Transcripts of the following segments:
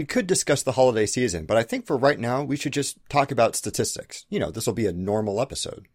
We could discuss the holiday season, but I think for right now, we should just talk about statistics. You know, this will be a normal episode.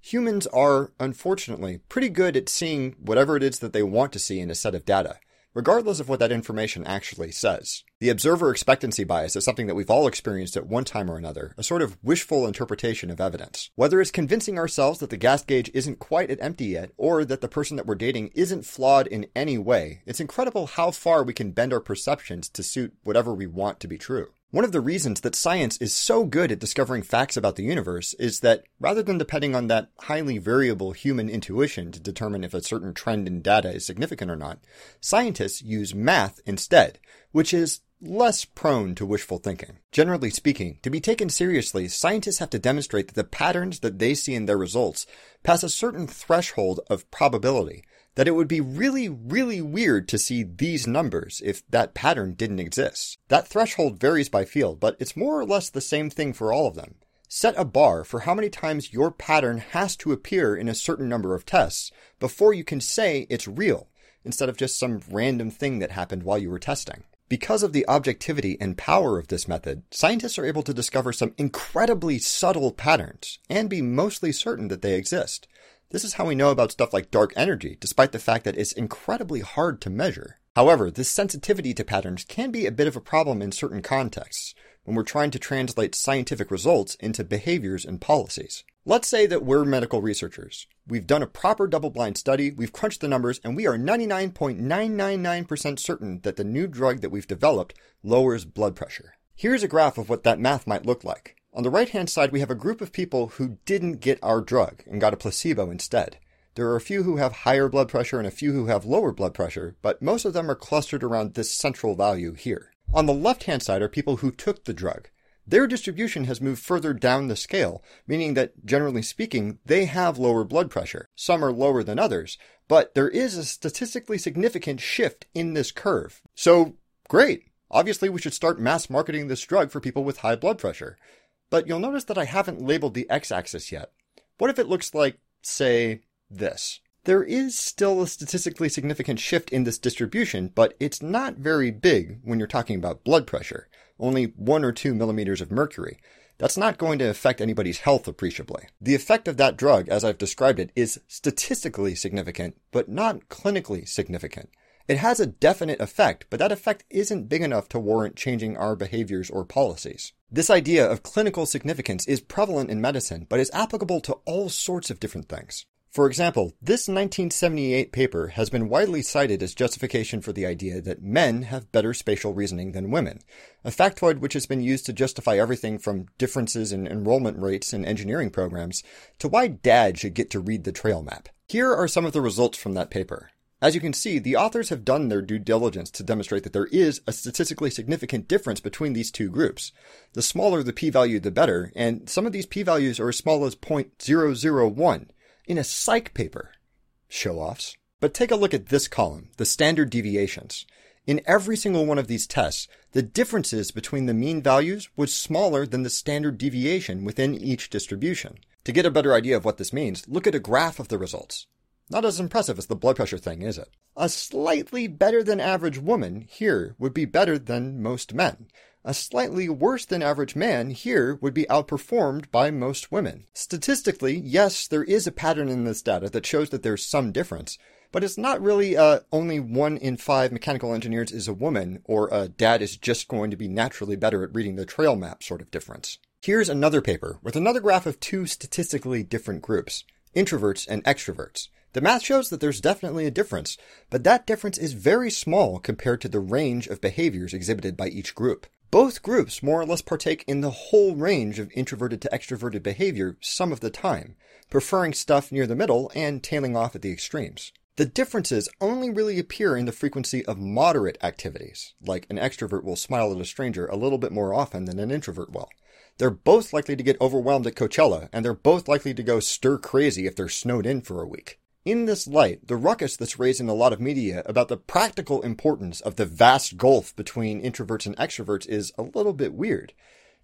Humans are, unfortunately, pretty good at seeing whatever it is that they want to see in a set of data regardless of what that information actually says. The observer expectancy bias is something that we've all experienced at one time or another, a sort of wishful interpretation of evidence. Whether it's convincing ourselves that the gas gauge isn't quite at empty yet, or that the person that we're dating isn't flawed in any way, it's incredible how far we can bend our perceptions to suit whatever we want to be true. One of the reasons that science is so good at discovering facts about the universe is that rather than depending on that highly variable human intuition to determine if a certain trend in data is significant or not, scientists use math instead, which is less prone to wishful thinking. Generally speaking, to be taken seriously, scientists have to demonstrate that the patterns that they see in their results pass a certain threshold of probability that it would be really, really weird to see these numbers if that pattern didn't exist. That threshold varies by field, but it's more or less the same thing for all of them. Set a bar for how many times your pattern has to appear in a certain number of tests before you can say it's real, instead of just some random thing that happened while you were testing. Because of the objectivity and power of this method, scientists are able to discover some incredibly subtle patterns and be mostly certain that they exist. This is how we know about stuff like dark energy, despite the fact that it's incredibly hard to measure. However, this sensitivity to patterns can be a bit of a problem in certain contexts, when we're trying to translate scientific results into behaviors and policies. Let's say that we're medical researchers. We've done a proper double blind study, we've crunched the numbers, and we are 99.999% certain that the new drug that we've developed lowers blood pressure. Here's a graph of what that math might look like. On the right hand side, we have a group of people who didn't get our drug and got a placebo instead. There are a few who have higher blood pressure and a few who have lower blood pressure, but most of them are clustered around this central value here. On the left hand side are people who took the drug. Their distribution has moved further down the scale, meaning that, generally speaking, they have lower blood pressure. Some are lower than others, but there is a statistically significant shift in this curve. So, great. Obviously, we should start mass marketing this drug for people with high blood pressure. But you'll notice that I haven't labeled the x-axis yet. What if it looks like, say, this? There is still a statistically significant shift in this distribution, but it's not very big when you're talking about blood pressure, only one or two millimeters of mercury. That's not going to affect anybody's health appreciably. The effect of that drug, as I've described it, is statistically significant, but not clinically significant. It has a definite effect, but that effect isn't big enough to warrant changing our behaviors or policies. This idea of clinical significance is prevalent in medicine, but is applicable to all sorts of different things. For example, this 1978 paper has been widely cited as justification for the idea that men have better spatial reasoning than women, a factoid which has been used to justify everything from differences in enrollment rates in engineering programs to why dad should get to read the trail map. Here are some of the results from that paper. As you can see, the authors have done their due diligence to demonstrate that there is a statistically significant difference between these two groups. The smaller the p-value, the better, and some of these p-values are as small as 0.001 in a psych paper. Show-offs. But take a look at this column, the standard deviations. In every single one of these tests, the differences between the mean values was smaller than the standard deviation within each distribution. To get a better idea of what this means, look at a graph of the results. Not as impressive as the blood pressure thing, is it? A slightly better than average woman here would be better than most men. A slightly worse than average man here would be outperformed by most women. Statistically, yes, there is a pattern in this data that shows that there's some difference, but it's not really uh, only one in five mechanical engineers is a woman, or a dad is just going to be naturally better at reading the trail map sort of difference. Here's another paper with another graph of two statistically different groups introverts and extroverts. The math shows that there's definitely a difference, but that difference is very small compared to the range of behaviors exhibited by each group. Both groups more or less partake in the whole range of introverted to extroverted behavior some of the time, preferring stuff near the middle and tailing off at the extremes. The differences only really appear in the frequency of moderate activities, like an extrovert will smile at a stranger a little bit more often than an introvert will. They're both likely to get overwhelmed at Coachella, and they're both likely to go stir crazy if they're snowed in for a week. In this light, the ruckus that's raised in a lot of media about the practical importance of the vast gulf between introverts and extroverts is a little bit weird.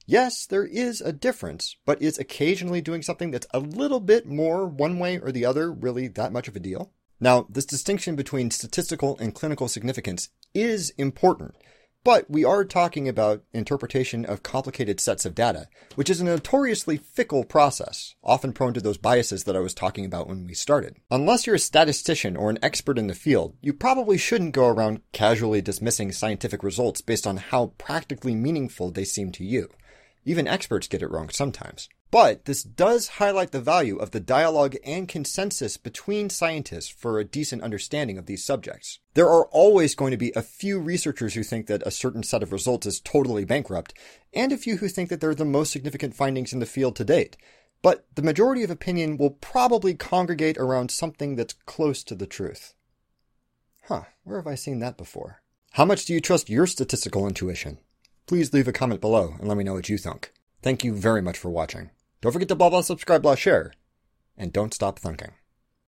Yes, there is a difference, but is occasionally doing something that's a little bit more one way or the other really that much of a deal? Now, this distinction between statistical and clinical significance is important, but we are talking about interpretation of complicated sets of data, which is a notoriously fickle process, often prone to those biases that I was talking about when we started. Unless you're a statistician or an expert in the field, you probably shouldn't go around casually dismissing scientific results based on how practically meaningful they seem to you. Even experts get it wrong sometimes. But this does highlight the value of the dialogue and consensus between scientists for a decent understanding of these subjects. There are always going to be a few researchers who think that a certain set of results is totally bankrupt, and a few who think that they're the most significant findings in the field to date. But the majority of opinion will probably congregate around something that's close to the truth. Huh, where have I seen that before? How much do you trust your statistical intuition? Please leave a comment below and let me know what you think. Thank you very much for watching. Don't forget to blah blah subscribe blah share. And don't stop thinking.